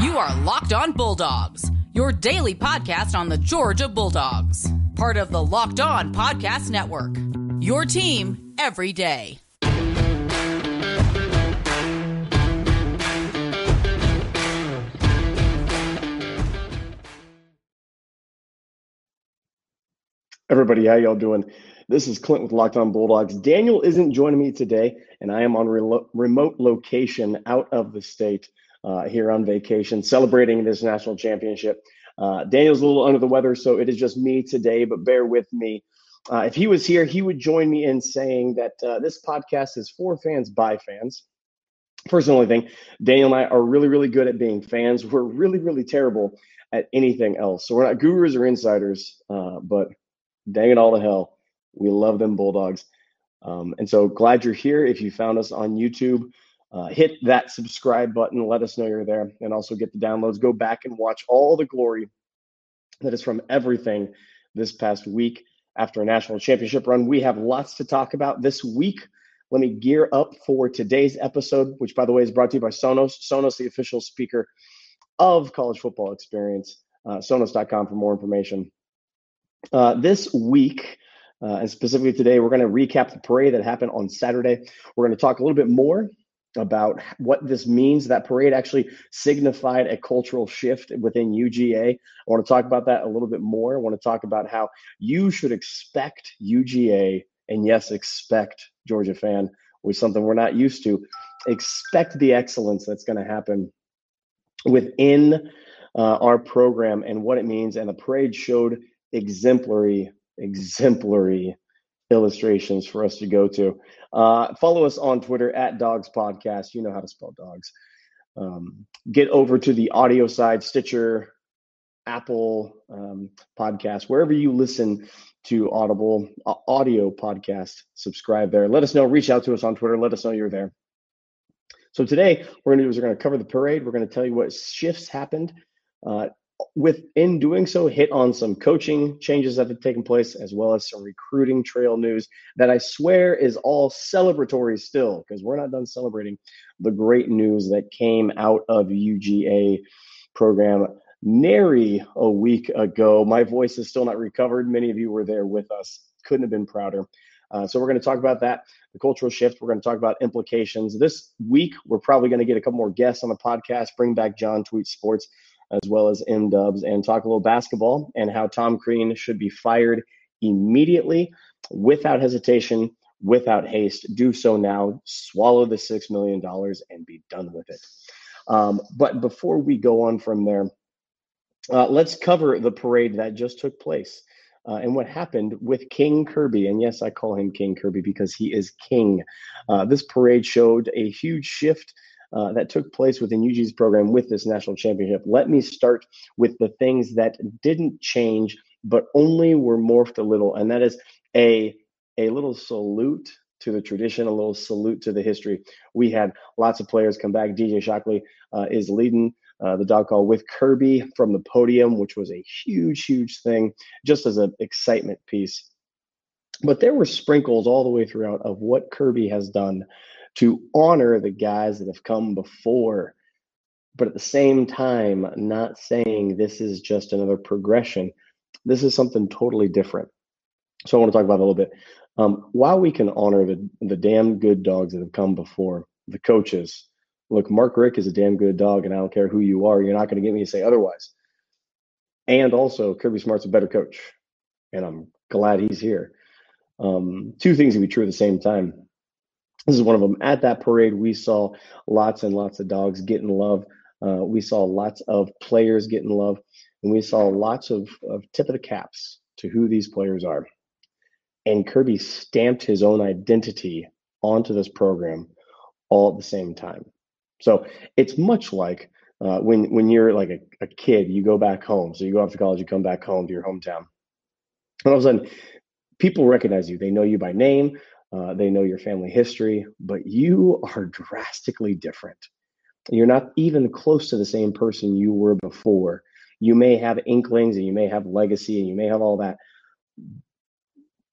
You are Locked On Bulldogs, your daily podcast on the Georgia Bulldogs, part of the Locked On Podcast Network. Your team every day. Everybody, how y'all doing? This is Clint with Locked On Bulldogs. Daniel isn't joining me today, and I am on relo- remote location out of the state uh, here on vacation, celebrating this national championship. Uh, Daniel's a little under the weather, so it is just me today, but bear with me. Uh, if he was here, he would join me in saying that uh, this podcast is for fans by fans. First and only thing, Daniel and I are really, really good at being fans. We're really, really terrible at anything else. So we're not gurus or insiders, uh, but dang it all to hell. We love them Bulldogs. Um, and so glad you're here. If you found us on YouTube, uh, hit that subscribe button. Let us know you're there and also get the downloads. Go back and watch all the glory that is from everything this past week after a national championship run. We have lots to talk about this week. Let me gear up for today's episode, which, by the way, is brought to you by Sonos. Sonos, the official speaker of College Football Experience. Uh, Sonos.com for more information. Uh, this week, uh, and specifically today, we're going to recap the parade that happened on Saturday. We're going to talk a little bit more about what this means. That parade actually signified a cultural shift within UGA. I want to talk about that a little bit more. I want to talk about how you should expect UGA, and yes, expect Georgia fan, was something we're not used to. Expect the excellence that's going to happen within uh, our program and what it means. And the parade showed exemplary, exemplary illustrations for us to go to. Uh, follow us on Twitter at Dogs Podcast. You know how to spell dogs. Um, get over to the audio side, Stitcher, Apple um, Podcast, wherever you listen to Audible uh, audio podcast. Subscribe there. Let us know. Reach out to us on Twitter. Let us know you're there. So today, we're going to do is we're going to cover the parade. We're going to tell you what shifts happened. Uh, within doing so, hit on some coaching changes that have taken place, as well as some recruiting trail news that I swear is all celebratory still, because we're not done celebrating the great news that came out of UGA program nary a week ago. My voice is still not recovered. Many of you were there with us. Couldn't have been prouder. Uh, so we're going to talk about that, the cultural shift. We're going to talk about implications. This week, we're probably going to get a couple more guests on the podcast, bring back John Tweet Sports as well as M Dubs, and talk a little basketball and how Tom Crean should be fired immediately, without hesitation, without haste. Do so now. Swallow the $6 million and be done with it. Um, but before we go on from there, uh, let's cover the parade that just took place. Uh, and what happened with King Kirby. And yes, I call him King Kirby because he is king. Uh, this parade showed a huge shift uh, that took place within UG's program with this national championship. Let me start with the things that didn't change, but only were morphed a little, and that is a a little salute to the tradition, a little salute to the history. We had lots of players come back. DJ Shockley uh, is leading uh, the dog call with Kirby from the podium, which was a huge, huge thing, just as an excitement piece. But there were sprinkles all the way throughout of what Kirby has done to honor the guys that have come before, but at the same time, not saying this is just another progression. This is something totally different. So I want to talk about a little bit. Um, while we can honor the the damn good dogs that have come before, the coaches. Look, Mark Richt is a damn good dog, and I don't care who you are. You're not going to get me to say otherwise. And also, Kirby Smart's a better coach, and I'm glad he's here. Um, two things can be true at the same time. This is one of them. At that parade, we saw lots and lots of dogs getting love. Uh, we saw lots of players getting love, and we saw lots of, of tip of the caps to who these players are. And Kirby stamped his own identity onto this program all at the same time. So it's much like uh, when when you're like a, a kid, you go back home. So you go off to college, you come back home to your hometown. And all of a sudden, people recognize you. They know you by name. Uh, they know your family history, but you are drastically different. You're not even close to the same person you were before. You may have inklings and you may have legacy and you may have all that,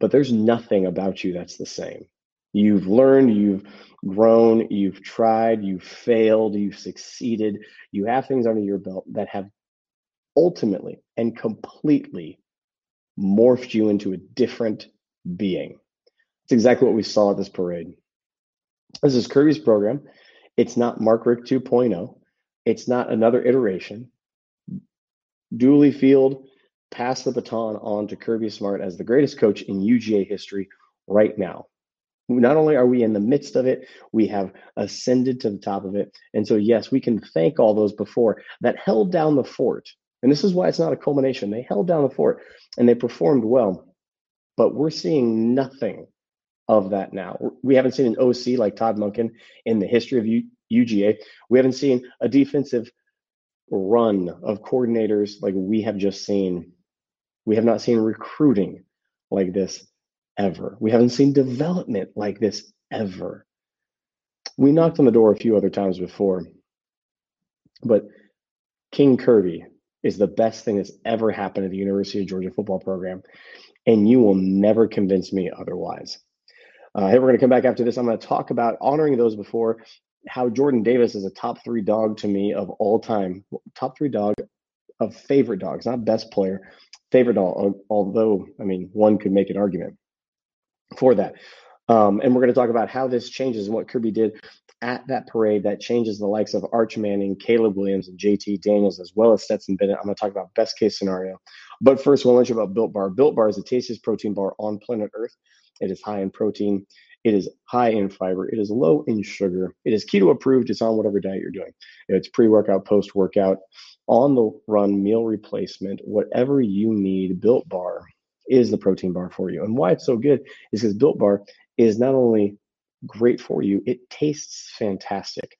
but there's nothing about you that's the same. You've learned, you've grown, you've tried, you've failed, you've succeeded. You have things under your belt that have ultimately and completely morphed you into a different being. It's exactly what we saw at this parade. This is Kirby's program. It's not Mark Richt 2.0. It's not another iteration. Dooley Field passed the baton on to Kirby Smart as the greatest coach in UGA history right now. Not only are we in the midst of it, we have ascended to the top of it. And so, yes, we can thank all those before that held down the fort. And this is why it's not a culmination. They held down the fort and they performed well. But we're seeing nothing of that now. We haven't seen an OC like Todd Monken in the history of U- UGA. We haven't seen a defensive run of coordinators like we have just seen. We have not seen recruiting like this ever. We haven't seen development like this ever. We knocked on the door a few other times before, but King Kirby is the best thing that's ever happened at the University of Georgia football program, and you will never convince me otherwise. Uh, hey, we're going to come back after this. I'm going to talk about honoring those before, how Jordan Davis is a top three dog to me of all time, top three dog of favorite dogs, not best player, favorite dog. Although, I mean, one could make an argument for that. Um, and we're going to talk about how this changes and what Kirby did at that parade that changes the likes of Arch Manning, Caleb Williams, and JT Daniels, as well as Stetson Bennett. I'm going to talk about best case scenario. But first, we'll let you about Built Bar. Built Bar is the tastiest protein bar on planet Earth. It is high in protein. It is high in fiber. It is low in sugar. It is keto approved. It's on whatever diet you're doing. It's pre workout, post workout, on the run, meal replacement, whatever you need. Built Bar is the protein bar for you. And why it's so good is because Built Bar is not only great for you, it tastes fantastic.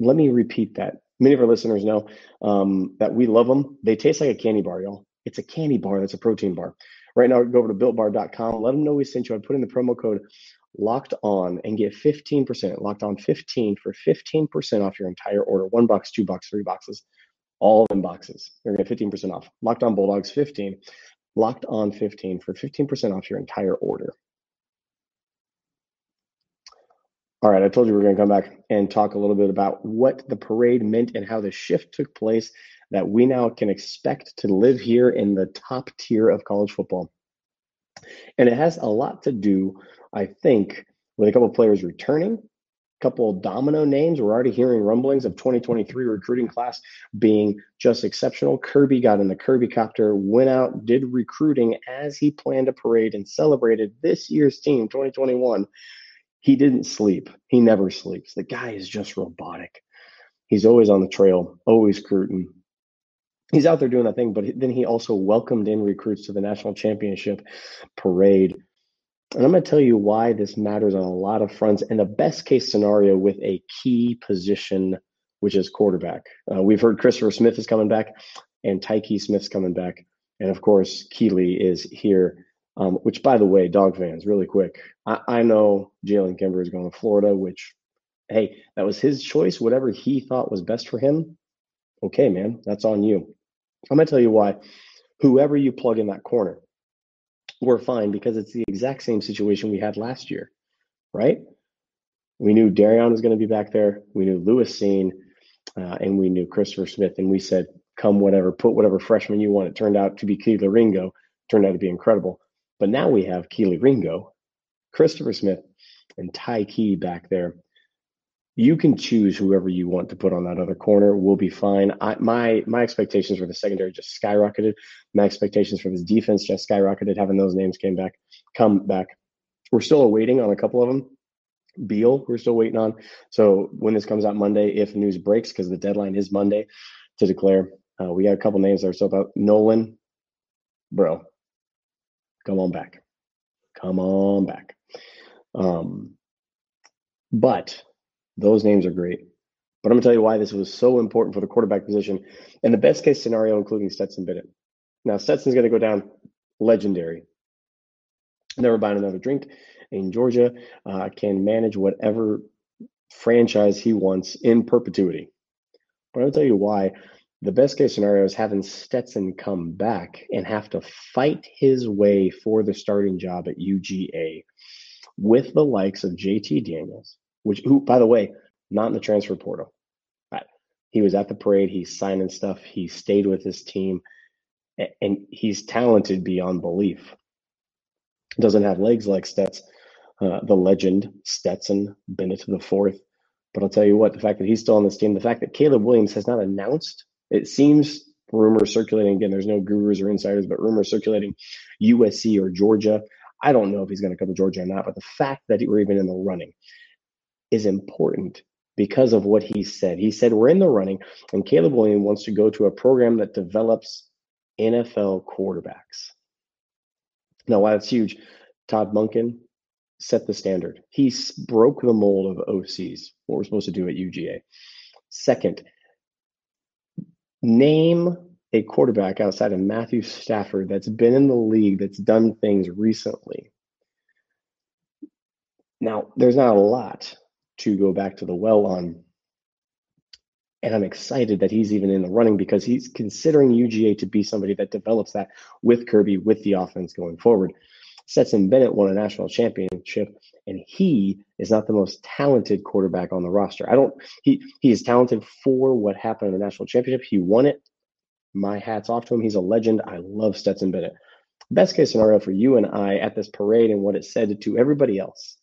Let me repeat that. Many of our listeners know um, that we love them. They taste like a candy bar, y'all. It's a candy bar that's a protein bar. Right now, go over to builtbar.com. Let them know we sent you. I put in the promo code locked on and get 15%, locked on 15 for 15% off your entire order. One box, two box, three boxes, all in boxes. You're to get 15% off. Locked on Bulldogs 15, locked on 15 for 15% off your entire order. All right, I told you we are to come back and talk a little bit about what the parade meant and how the shift took place that we now can expect to live here in the top tier of college football. And it has a lot to do, I think, with a couple of players returning, a couple of domino names. We're already hearing rumblings of 2023 recruiting class being just exceptional. Kirby got in the Kirby copter, went out, did recruiting as he planned a parade and celebrated this year's team, 2021. He didn't sleep. He never sleeps. The guy is just robotic. He's always on the trail, always recruiting, he's out there doing that thing, but then he also welcomed in recruits to the national championship parade. And I'm going to tell you why this matters on a lot of fronts and the best case scenario with a key position, which is quarterback. Uh, we've heard Christopher Smith is coming back and Tykee Smith's coming back. And of course, Kelee is here, um, which, by the way, dog fans, really quick. I, I know Jalen Kimber is going to Florida, which, hey, that was his choice. Whatever he thought was best for him, okay, man, that's on you. I'm going to tell you why. Whoever you plug in that corner, we're fine because it's the exact same situation we had last year, right? We knew Derion was going to be back there. We knew Lewis Cine, uh, and we knew Christopher Smith. And we said, come whatever, put whatever freshman you want. It turned out to be Kelee Ringo. Turned out to be incredible. But now we have Kelee Ringo, Christopher Smith, and Tykee back there you can choose whoever you want to put on that other corner. We'll be fine. I, my my expectations for the secondary just skyrocketed. My expectations for this defense just skyrocketed. Having those names came back, come back. We're still awaiting on a couple of them. Beal, we're still waiting on. So when this comes out Monday, if news breaks, because the deadline is Monday to declare, uh, we got a couple names that are still about. Nolan, bro, come on back, come on back. Um, but those names are great. But I'm going to tell you why this was so important for the quarterback position and the best case scenario, including Stetson Bennett. Now, Stetson's going to go down legendary. Never buying another drink in Georgia. Uh, can manage whatever franchise he wants in perpetuity. But I'll tell you why. The best case scenario is having Stetson come back and have to fight his way for the starting job at UGA. with the likes of JT Daniels, which, who, by the way, not in the transfer portal. He was at the parade. He's signing stuff. He stayed with his team, and he's talented beyond belief. Doesn't have legs like Stets, uh, the legend Stetson Bennett the fourth. But I'll tell you what, the fact that he's still on this team, the fact that Caleb Williams has not announced, it seems rumors circulating again. There's no gurus or insiders, but rumors circulating USC or Georgia. I don't know if he's going to come to Georgia or not, but the fact that we're even in the running is important because of what he said. He said, We're in the running, and Caleb Williams wants to go to a program that develops NFL quarterbacks. Now, why that's huge, Todd Monken set the standard. He broke the mold of OCs, what we're supposed to do at UGA. Second, name a quarterback outside of Matthew Stafford that's been in the league, that's done things recently. Now, there's not a lot to go back to the well on. And I'm excited that he's even in the running because he's considering UGA to be somebody that develops that with Kirby, with the offense going forward. Stetson Bennett won a national championship, and he is not the most talented quarterback on the roster. I don't. He he is talented for what happened in the national championship. He won it. My hats off to him. He's a legend. I love Stetson Bennett. Best case scenario for you and I at this parade and what it said to everybody else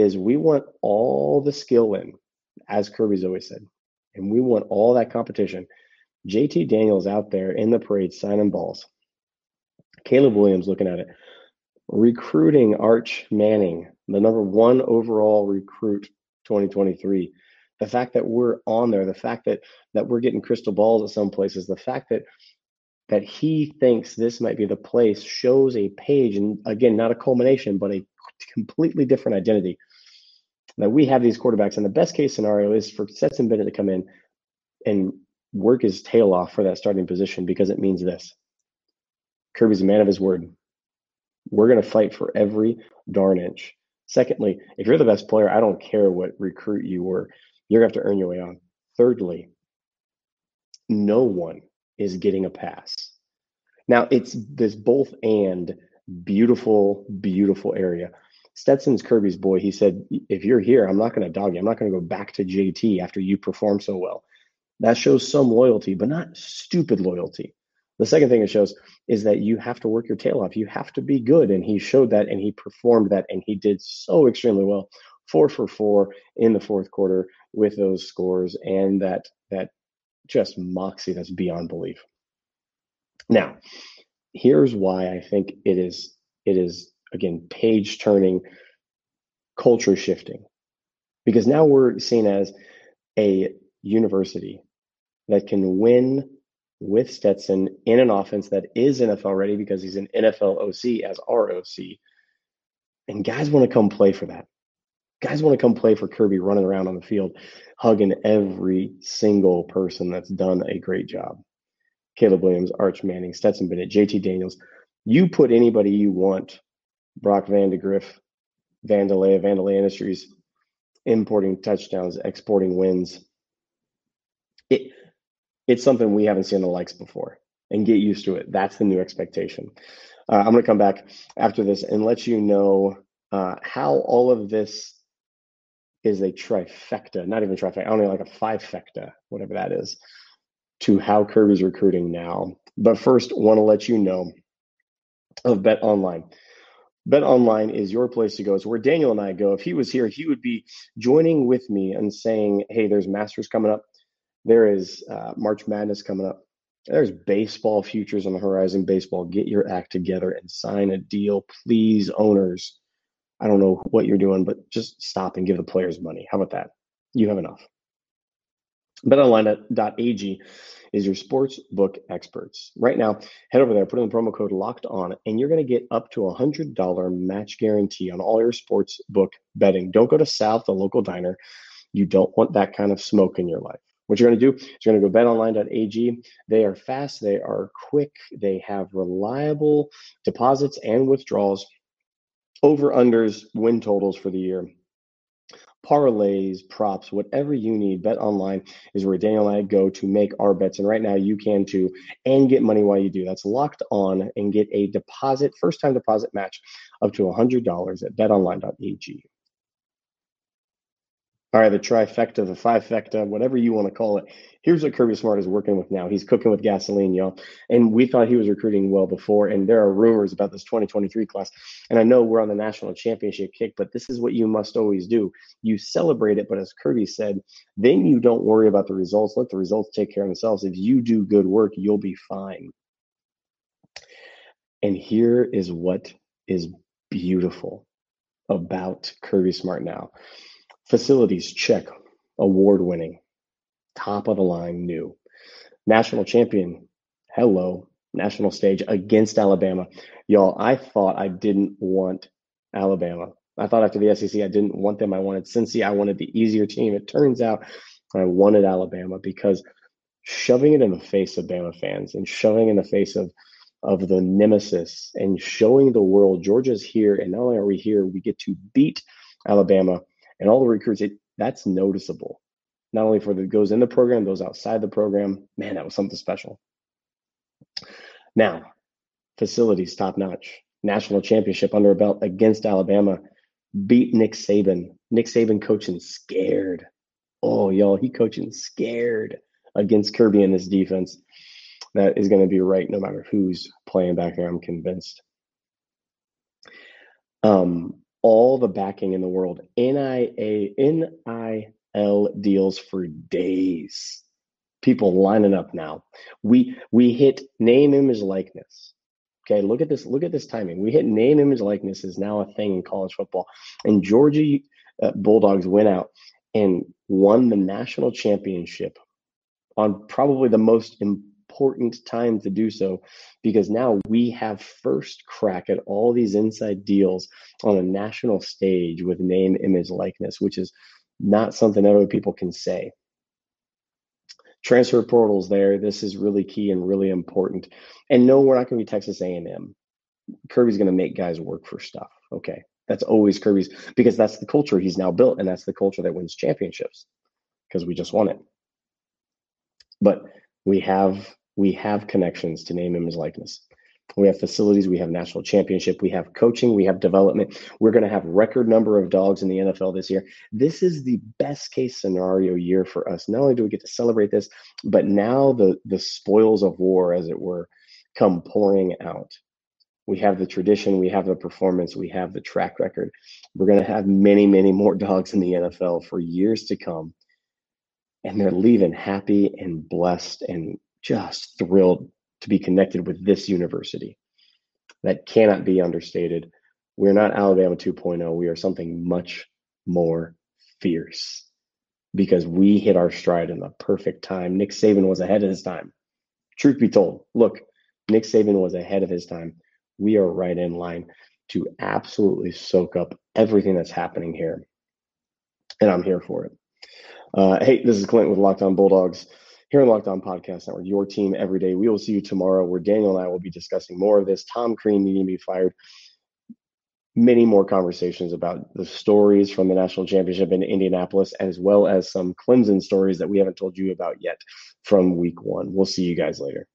is we want all the skill in, as Kirby's always said, and we want all that competition. JT Daniels out there in the parade signing balls. Caleb Williams looking at it. Recruiting Arch Manning, the number one overall recruit 2023. The fact that we're on there, the fact that that we're getting crystal balls at some places, the fact that that he thinks this might be the place shows a page, and again, not a culmination, but a completely different identity. Now we have these quarterbacks, and the best case scenario is for Stetson Bennett to come in and work his tail off for that starting position because it means this. Kirby's a man of his word. We're going to fight for every darn inch. Secondly, if you're the best player, I don't care what recruit you were, you're going to have to earn your way on. Thirdly, no one is getting a pass. Now, it's this both and beautiful, beautiful area. Stetson's Kirby's boy. He said, if you're here, I'm not going to dog you. I'm not going to go back to JT after you perform so well. That shows some loyalty, but not stupid loyalty. The second thing it shows is that you have to work your tail off. You have to be good. And he showed that and he performed that and he did so extremely well. Four for four in the fourth quarter with those scores and that that just moxie that's beyond belief. Now, here's why I think it is it is again, page turning, culture shifting. Because now we're seen as a university that can win with Stetson in an offense that is NFL ready because he's an NFL OC as our OC. And guys want to come play for that. Guys want to come play for Kirby running around on the field, hugging every single person that's done a great job. Caleb Williams, Arch Manning, Stetson Bennett, JT Daniels. You put anybody you want Brock Vandagriff, Vandelay, Vandelay Industries, importing touchdowns, exporting wins. It it's something we haven't seen the likes before, and get used to it. That's the new expectation. Uh, I'm going to come back after this and let you know uh, how all of this is a trifecta, not even trifecta, only like a fivefecta, whatever that is, to how Kirby's recruiting now. But first, want to let you know of Bet Online. Bet Online is your place to go. It's where Daniel and I go. If he was here, he would be joining with me and saying, "Hey, there's Masters coming up. There is uh, March Madness coming up. There's baseball futures on the horizon. Baseball, get your act together and sign a deal, please, owners. I don't know what you're doing, but just stop and give the players money. How about that? You have enough. BetOnline.ag is your sports book experts. Right now, head over there, put in the promo code locked on, and you're going to get up to a hundred dollar match guarantee on all your sports book betting. Don't go to South, the local diner. You don't want that kind of smoke in your life. What you're going to do is you're going to go betonline.ag. They are fast, they are quick, they have reliable deposits and withdrawals, over unders, win totals for the year parlays, props, whatever you need, Bet Online is where Daniel and I go to make our bets. And right now you can too and get money while you do. That's locked on and get a deposit, first time deposit match up to $100 at betonline.ag. All right, the trifecta, the fivefecta, whatever you want to call it. Here's what Kirby Smart is working with now. He's cooking with gasoline, y'all. And we thought he was recruiting well before. And there are rumors about this 2023 class. And I know we're on the national championship kick, but this is what you must always do. You celebrate it, but as Kirby said, then you don't worry about the results. Let the results take care of themselves. If you do good work, you'll be fine. And here is what is beautiful about Kirby Smart now. Facilities, check. Award winning. Top of the line, new. National champion, hello. National stage against Alabama. Y'all, I thought I didn't want Alabama. I thought after the SEC, I didn't want them. I wanted Cincy. I wanted the easier team. It turns out I wanted Alabama because shoving it in the face of Bama fans and shoving in the face of of the nemesis and showing the world Georgia's here, and not only are we here, we get to beat Alabama and all the recruits, it, that's noticeable. Not only for the goes in the program, those outside the program. Man, that was something special. Now, facilities top notch. National championship under a belt against Alabama. Beat Nick Saban. Nick Saban coaching scared. Oh, y'all, he coaching scared against Kirby and this defense. That is going to be right no matter who's playing back there. I'm convinced. Um, all the backing in the world. NIA, NIL deals for days. People lining up now. We we hit name, image, likeness. Okay, look at this. Look at this timing. We hit name, image, likeness is now a thing in college football. And Georgia uh, Bulldogs went out and won the national championship on probably the most important time to do so because now we have first crack at all these inside deals on a national stage with name, image, likeness, which is not something other people can say. Transfer portals there. This is really key and really important. And no, we're not going to be Texas A&M. Kirby's going to make guys work for stuff. Okay, that's always Kirby's because that's the culture he's now built, and that's the culture that wins championships because we just won it. But we have we have connections to name, image, likeness. We have facilities, we have national championship, we have coaching, we have development. We're going to have record number of dogs in the NFL this year. This is the best case scenario year for us. Not only do we get to celebrate this, but now the the spoils of war, as it were, come pouring out. We have the tradition, we have the performance, we have the track record. We're going to have many, many more dogs in the NFL for years to come. And they're leaving happy and blessed and just thrilled to be connected with this university. That cannot be understated. We're not Alabama 2.0. We are something much more fierce because we hit our stride in the perfect time. Nick Saban was ahead of his time. Truth be told, look, Nick Saban was ahead of his time. We are right in line to absolutely soak up everything that's happening here. And I'm here for it. Uh, hey, this is Clint with Locked On Bulldogs here on Locked On Podcast Network, your team every day. We will see you tomorrow where Daniel and I will be discussing more of this. Tom Crean needing to be fired. Many more conversations about the stories from the national championship in Indianapolis, as well as some Clemson stories that we haven't told you about yet from week one. We'll see you guys later.